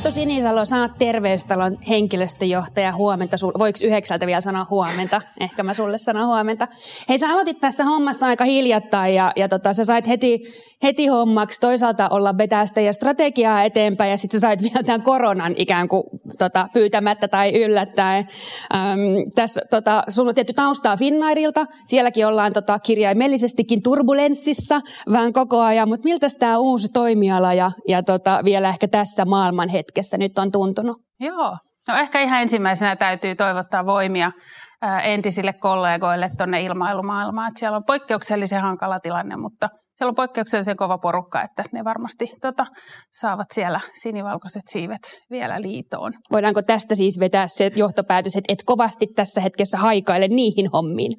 Minttu Sinisalo, sä oot terveystalon henkilöstöjohtaja. Huomenta. Voiko yhdeksältä vielä sanoa huomenta? Ehkä mä sulle sanon huomenta. Hei, sä aloitit tässä hommassa aika hiljattain ja, ja tota, sä sait heti, heti hommaksi toisaalta olla vetää ja strategiaa eteenpäin ja sitten sä sait vielä tämän koronan ikään kuin tota, pyytämättä tai yllättäen. Öm, tässä tota, sulla on tietty taustaa Finnairilta. Sielläkin ollaan tota, kirjaimellisestikin turbulenssissa vähän koko ajan, mutta miltä tämä uusi toimiala ja, ja tota, vielä ehkä tässä maailman hetkessä nyt on tuntunut? Joo, no ehkä ihan ensimmäisenä täytyy toivottaa voimia entisille kollegoille tuonne ilmailumaailmaan. Että siellä on poikkeuksellisen hankala tilanne, mutta siellä on poikkeuksellisen kova porukka, että ne varmasti tota, saavat siellä sinivalkoiset siivet vielä liitoon. Voidaanko tästä siis vetää se johtopäätös, että et kovasti tässä hetkessä haikaile niihin hommiin?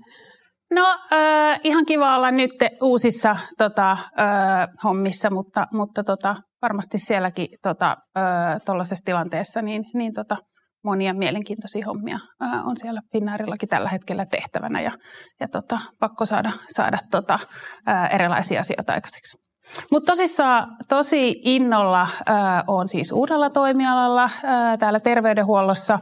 No äh, ihan kiva olla nyt uusissa tota, äh, hommissa, mutta, mutta tota, varmasti sielläkin tota, äh, tilanteessa niin, niin tota, monia mielenkiintoisia hommia äh, on siellä Finnairillakin tällä hetkellä tehtävänä ja, ja tota, pakko saada, saada tota, äh, erilaisia asioita aikaiseksi. Mutta tosissaan tosi innolla äh, on siis uudella toimialalla äh, täällä terveydenhuollossa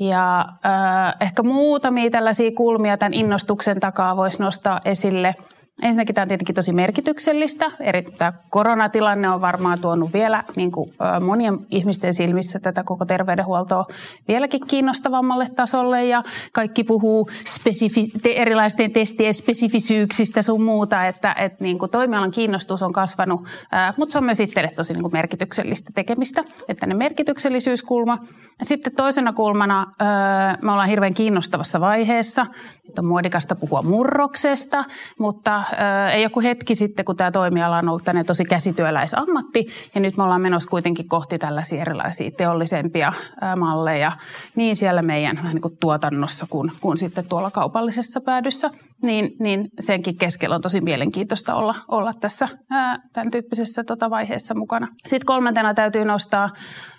ja äh, ehkä muutamia tällaisia kulmia tämän innostuksen takaa voisi nostaa esille – Ensinnäkin tämä on tietenkin tosi merkityksellistä. Eri, tämä koronatilanne on varmaan tuonut vielä niin kuin, monien ihmisten silmissä tätä koko terveydenhuoltoa vieläkin kiinnostavammalle tasolle ja kaikki puhuu spesifi- te, erilaisten testien spesifisyyksistä sun muuta, että et, niin kuin, toimialan kiinnostus on kasvanut, mutta se on myös itselle tosi niin kuin, merkityksellistä tekemistä, että ne merkityksellisyyskulma. Sitten toisena kulmana me ollaan hirveän kiinnostavassa vaiheessa, että on muodikasta puhua murroksesta, mutta ei joku hetki sitten, kun tämä toimiala on ollut tänne tosi käsityöläisammatti, ja nyt me ollaan menossa kuitenkin kohti tällaisia erilaisia teollisempia malleja, niin siellä meidän niin kuin tuotannossa kuin, kuin sitten tuolla kaupallisessa päädyssä, niin, niin senkin keskellä on tosi mielenkiintoista olla, olla tässä ää, tämän tyyppisessä tota vaiheessa mukana. Sitten kolmantena täytyy nostaa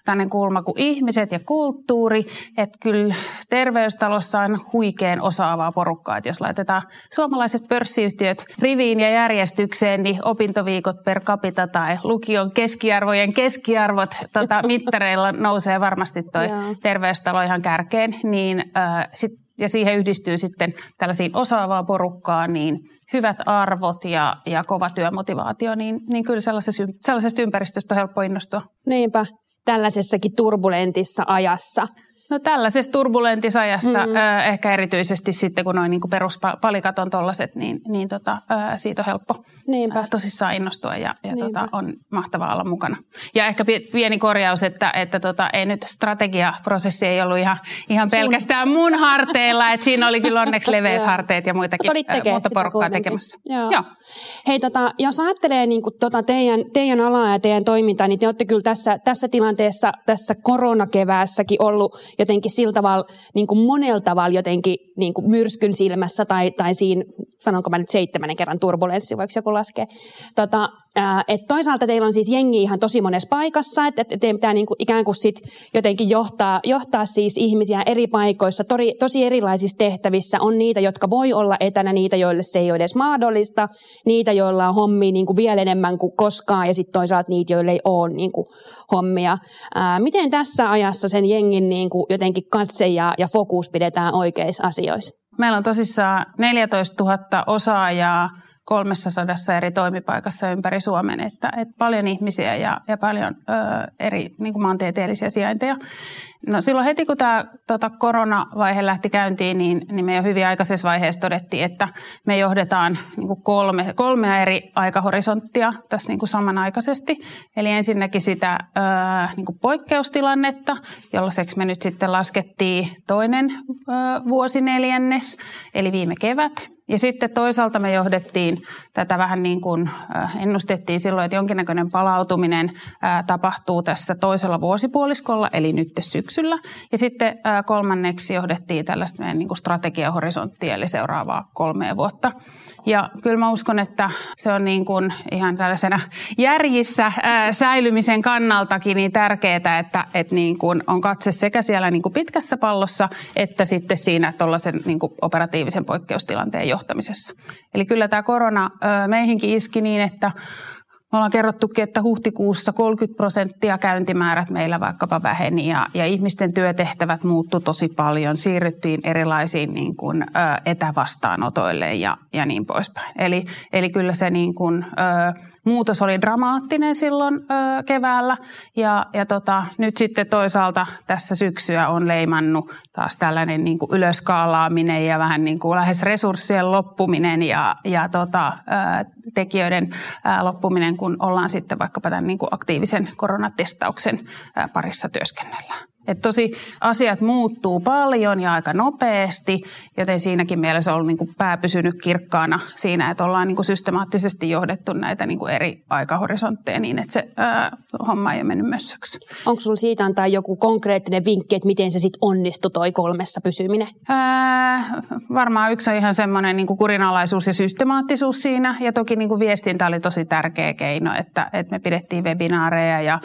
tämmöinen kulma kuin ihmiset ja kulttuuri, että kyllä terveystalossa on huikean osaavaa porukkaa, että jos laitetaan suomalaiset pörssiyhtiöt riviin ja järjestykseen, niin opintoviikot per capita tai lukion keskiarvojen keskiarvot tota, mittareilla nousee varmasti toi terveystalo ihan kärkeen, niin äh, sit, ja siihen yhdistyy sitten tällaisiin osaavaa porukkaa, niin hyvät arvot ja, ja kova työmotivaatio, niin, niin kyllä sellaisesta, sellaisesta ympäristöstä on helppo innostua. Niinpä, tällaisessakin turbulentissa ajassa. No tällaisessa turbulentissa ajassa, mm. äh, ehkä erityisesti sitten kun noin niin peruspalikat on tollaset, niin, niin tota, siitä on helppo Niinpä. Tosissaan innostua ja, ja tota, on mahtavaa olla mukana. Ja ehkä pieni korjaus, että, että tota, ei nyt strategiaprosessi ei ollut ihan, ihan Sun... pelkästään mun harteilla, että siinä oli kyllä onneksi leveät harteet ja muitakin, äh, muuta porukkaa tekemässä. Joo. Joo. Hei, tota, jos ajattelee niin kuin, tota, teidän, teidän alaa ja teidän toimintaa, niin te olette kyllä tässä, tässä tilanteessa, tässä koronakeväässäkin ollut jotenkin sillä tavalla, niin kuin monella tavalla jotenkin niin kuin myrskyn silmässä tai, tai siinä, sanonko mä nyt seitsemännen kerran turbulenssi, voiko joku laskea. Tota, et toisaalta teillä on siis jengi ihan tosi monessa paikassa, että et teidän pitää niin kuin ikään kuin sit jotenkin johtaa, johtaa siis ihmisiä eri paikoissa, tori, tosi erilaisissa tehtävissä. On niitä, jotka voi olla etänä, niitä, joille se ei ole edes mahdollista, niitä, joilla on hommia niin kuin vielä enemmän kuin koskaan ja sitten toisaalta niitä, joille ei ole niin kuin hommia. Ää, miten tässä ajassa sen jengin niin kuin jotenkin katse ja, ja fokus pidetään oikeissa asioissa? Meillä on tosissaan 14 000 osaajaa 300 eri toimipaikassa ympäri Suomen, että, että paljon ihmisiä ja, ja paljon ö, eri niin kuin maantieteellisiä sijainteja. No silloin heti kun tämä tota, koronavaihe lähti käyntiin, niin, niin me jo hyvin aikaisessa vaiheessa todettiin, että me johdetaan niin kuin kolme, kolmea eri aikahorisonttia tässä niin kuin samanaikaisesti. Eli ensinnäkin sitä ö, niin kuin poikkeustilannetta, jollaiseksi me nyt sitten laskettiin toinen ö, vuosineljännes, eli viime kevät. Ja sitten toisaalta me johdettiin tätä vähän niin kuin ennustettiin silloin, että jonkinnäköinen palautuminen tapahtuu tässä toisella vuosipuoliskolla, eli nyt syksyllä. Ja sitten kolmanneksi johdettiin tällaista meidän niin kuin strategiahorisonttia, eli seuraavaa kolmea vuotta. Ja kyllä mä uskon, että se on niin kuin ihan tällaisena järjissä ää, säilymisen kannaltakin niin tärkeää, että, että niin kuin on katse sekä siellä niin kuin pitkässä pallossa, että sitten siinä niin kuin operatiivisen poikkeustilanteen johtamisessa. Eli kyllä tämä korona ää, meihinkin iski niin, että ollaan kerrottukin, että huhtikuussa 30 prosenttia käyntimäärät meillä vaikkapa väheni ja, ja ihmisten työtehtävät muuttu tosi paljon. Siirryttiin erilaisiin niin kuin, ö, etävastaanotoille ja, ja niin poispäin. Eli, eli kyllä se niin kuin, ö, muutos oli dramaattinen silloin ö, keväällä ja, ja tota, nyt sitten toisaalta tässä syksyä on leimannut taas tällainen niin kuin ylöskaalaaminen ja vähän niin kuin lähes resurssien loppuminen ja, ja tota, ö, tekijöiden ö, loppuminen, kun ollaan sitten vaikkapa tämän niin kuin aktiivisen koronatestauksen ö, parissa työskennellään. Et tosi asiat muuttuu paljon ja aika nopeasti, joten siinäkin mielessä on ollut niin kuin pää pysynyt kirkkaana siinä, että ollaan niin kuin systemaattisesti johdettu näitä niin kuin eri aikahorisontteja niin, että se ää, homma ei ole mennyt mössöksi. Onko sinulla siitä antaa joku konkreettinen vinkki, että miten se sitten onnistui toi kolmessa pysyminen? Ää, varmaan yksi on ihan semmoinen niin kuin kurinalaisuus ja systemaattisuus siinä, ja toki niin kuin viestintä oli tosi tärkeä keino, että, että me pidettiin webinaareja ja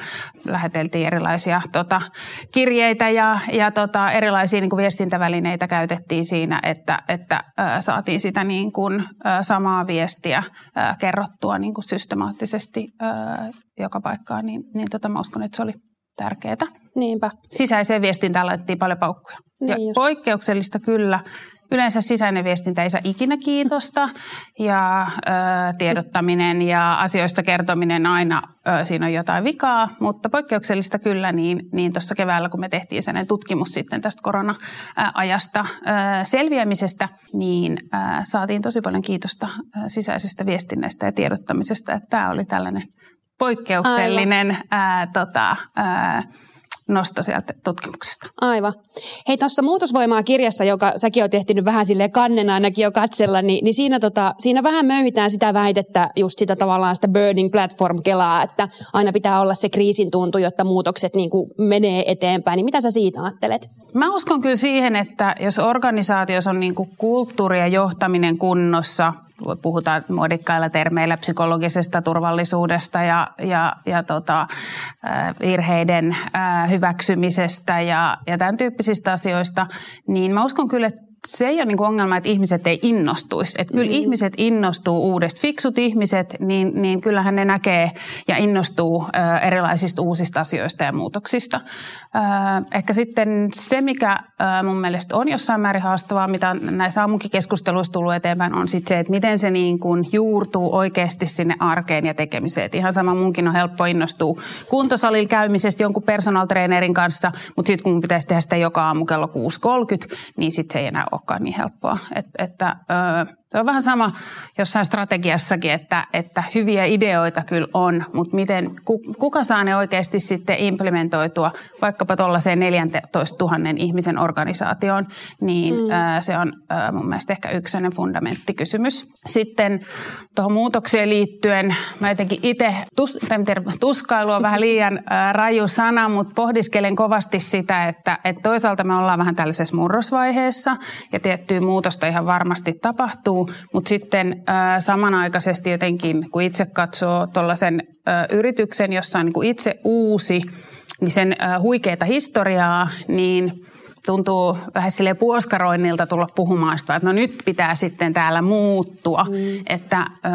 läheteltiin erilaisia tota, kirjoja kirjeitä ja, ja tota, erilaisia niin kuin viestintävälineitä käytettiin siinä, että, että ä, saatiin sitä niin kuin, ä, samaa viestiä ä, kerrottua niin kuin systemaattisesti ä, joka paikkaan, niin, niin tota, mä uskon, että se oli tärkeää. Niinpä. Sisäiseen viestintään laitettiin paljon paukkuja. Niin ja just. poikkeuksellista kyllä yleensä sisäinen viestintä ei saa ikinä kiitosta ja ö, tiedottaminen ja asioista kertominen aina ö, siinä on jotain vikaa, mutta poikkeuksellista kyllä niin, niin tuossa keväällä, kun me tehtiin sellainen tutkimus sitten tästä korona-ajasta ö, selviämisestä, niin ö, saatiin tosi paljon kiitosta ö, sisäisestä viestinnästä ja tiedottamisesta, että tämä oli tällainen poikkeuksellinen ää, tota, ää, nosto sieltä tutkimuksesta. Aivan. Hei, tuossa Muutosvoimaa kirjassa, joka säkin olet ehtinyt vähän sille kannen ainakin jo katsella, niin, niin siinä, tota, siinä vähän möyhitään sitä väitettä, just sitä tavallaan sitä burning platform-kelaa, että aina pitää olla se kriisin tuntu, jotta muutokset niin kuin menee eteenpäin. Niin mitä sä siitä ajattelet? Mä uskon kyllä siihen, että jos organisaatiossa on niin kuin kulttuuri ja johtaminen kunnossa, puhutaan muodikkailla termeillä psykologisesta turvallisuudesta ja, ja, ja tota, virheiden hyväksymisestä ja, ja tämän tyyppisistä asioista, niin mä uskon kyllä, että se ei ole niin ongelma, että ihmiset ei innostuisi. Että kyllä mm. ihmiset innostuu uudesta. Fiksut ihmiset, niin, niin kyllähän ne näkee ja innostuu ö, erilaisista uusista asioista ja muutoksista. Ö, ehkä sitten se, mikä ö, mun mielestä on jossain määrin haastavaa, mitä näissä aamunkin keskusteluissa tullut eteenpäin, on sitten se, että miten se niin kuin juurtuu oikeasti sinne arkeen ja tekemiseen. Et ihan sama munkin on helppo innostua kuntosalilla käymisestä jonkun personal trainerin kanssa, mutta sitten kun pitäisi tehdä sitä joka aamu kello 6.30, niin sitten se ei enää olekaan niin helppoa. Et, että, ö, se on vähän sama jossain strategiassakin, että, että hyviä ideoita kyllä on, mutta miten, kuka saa ne oikeasti sitten implementoitua vaikkapa tuollaiseen 14 000 ihmisen organisaatioon, niin mm. ää, se on ää, mun mielestä ehkä yksi fundamenttikysymys. Sitten tuohon muutokseen liittyen, mä jotenkin itse, tus, tuskailu on vähän liian ää, raju sana, mutta pohdiskelen kovasti sitä, että, että toisaalta me ollaan vähän tällaisessa murrosvaiheessa ja tiettyä muutosta ihan varmasti tapahtuu, mutta sitten ää, samanaikaisesti jotenkin, kun itse katsoo tuollaisen yrityksen, jossa on niin kuin itse uusi, niin sen ää, huikeita historiaa, niin tuntuu vähän sille puoskaroinnilta tulla puhumaan sitä, että no nyt pitää sitten täällä muuttua. Mm. Että ö,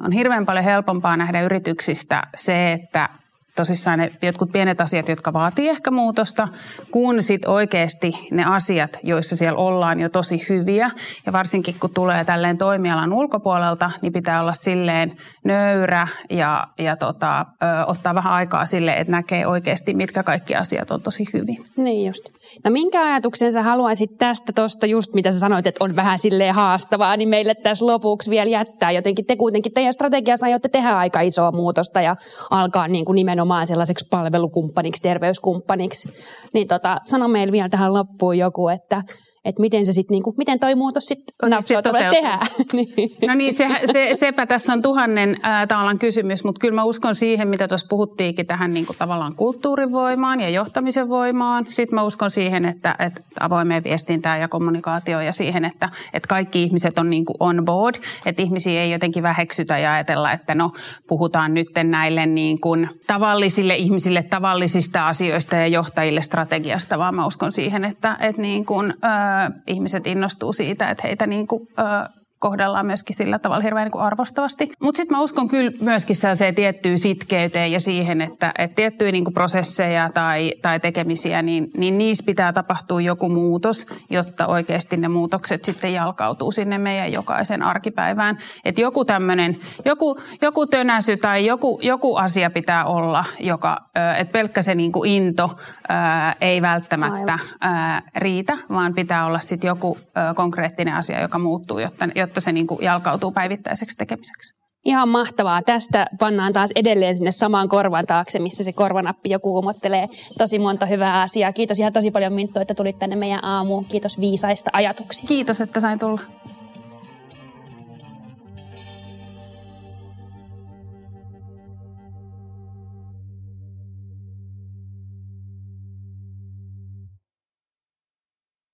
on hirveän paljon helpompaa nähdä yrityksistä se, että tosissaan ne jotkut pienet asiat, jotka vaatii ehkä muutosta, kun sitten oikeasti ne asiat, joissa siellä ollaan jo tosi hyviä. Ja varsinkin kun tulee tälleen toimialan ulkopuolelta, niin pitää olla silleen nöyrä ja, ja tota, ö, ottaa vähän aikaa sille, että näkee oikeasti, mitkä kaikki asiat on tosi hyvin. Niin just. No minkä ajatuksen sä haluaisit tästä tuosta just, mitä sä sanoit, että on vähän silleen haastavaa, niin meille tässä lopuksi vielä jättää. Jotenkin te kuitenkin teidän strategiassa aiotte tehdä aika isoa muutosta ja alkaa niin kuin nimenomaan nimenomaan sellaiseksi palvelukumppaniksi, terveyskumppaniksi. Niin tota, sano meille vielä tähän loppuun joku, että että miten se sitten, niinku, miten toi muutos sitten napsua tehdään. Niin. no niin, se, se, sepä tässä on tuhannen ää, tavallaan kysymys, mutta kyllä mä uskon siihen, mitä tuossa puhuttiinkin tähän niinku, tavallaan kulttuurivoimaan ja johtamisen voimaan. Sitten mä uskon siihen, että, että avoimeen viestintään ja kommunikaatioon ja siihen, että, että kaikki ihmiset on niinku on board, että ihmisiä ei jotenkin väheksytä ja ajatella, että no puhutaan nyt näille niin kuin tavallisille ihmisille tavallisista asioista ja johtajille strategiasta, vaan mä uskon siihen, että, että niin kuin, ää, ihmiset innostuu siitä, että heitä niin kuin, kohdellaan myöskin sillä tavalla hirveän niin arvostavasti. Mutta sitten mä uskon kyllä myöskin sellaiseen tiettyyn sitkeyteen ja siihen, että, että tiettyjä niin prosesseja tai, tai tekemisiä, niin, niin niissä pitää tapahtua joku muutos, jotta oikeasti ne muutokset sitten jalkautuu sinne meidän jokaisen arkipäivään. Että joku tämmöinen, joku, joku tönäsy tai joku, joku asia pitää olla, joka, että pelkkä se niin kuin into ää, ei välttämättä ää, riitä, vaan pitää olla sitten joku ää, konkreettinen asia, joka muuttuu, jotta, jotta se niin kuin jalkautuu päivittäiseksi tekemiseksi. Ihan mahtavaa. Tästä pannaan taas edelleen sinne samaan korvan taakse, missä se korvanappi jo kuumottelee. Tosi monta hyvää asiaa. Kiitos ihan tosi paljon Minttu, että tulit tänne meidän aamuun. Kiitos viisaista ajatuksista. Kiitos, että sain tulla.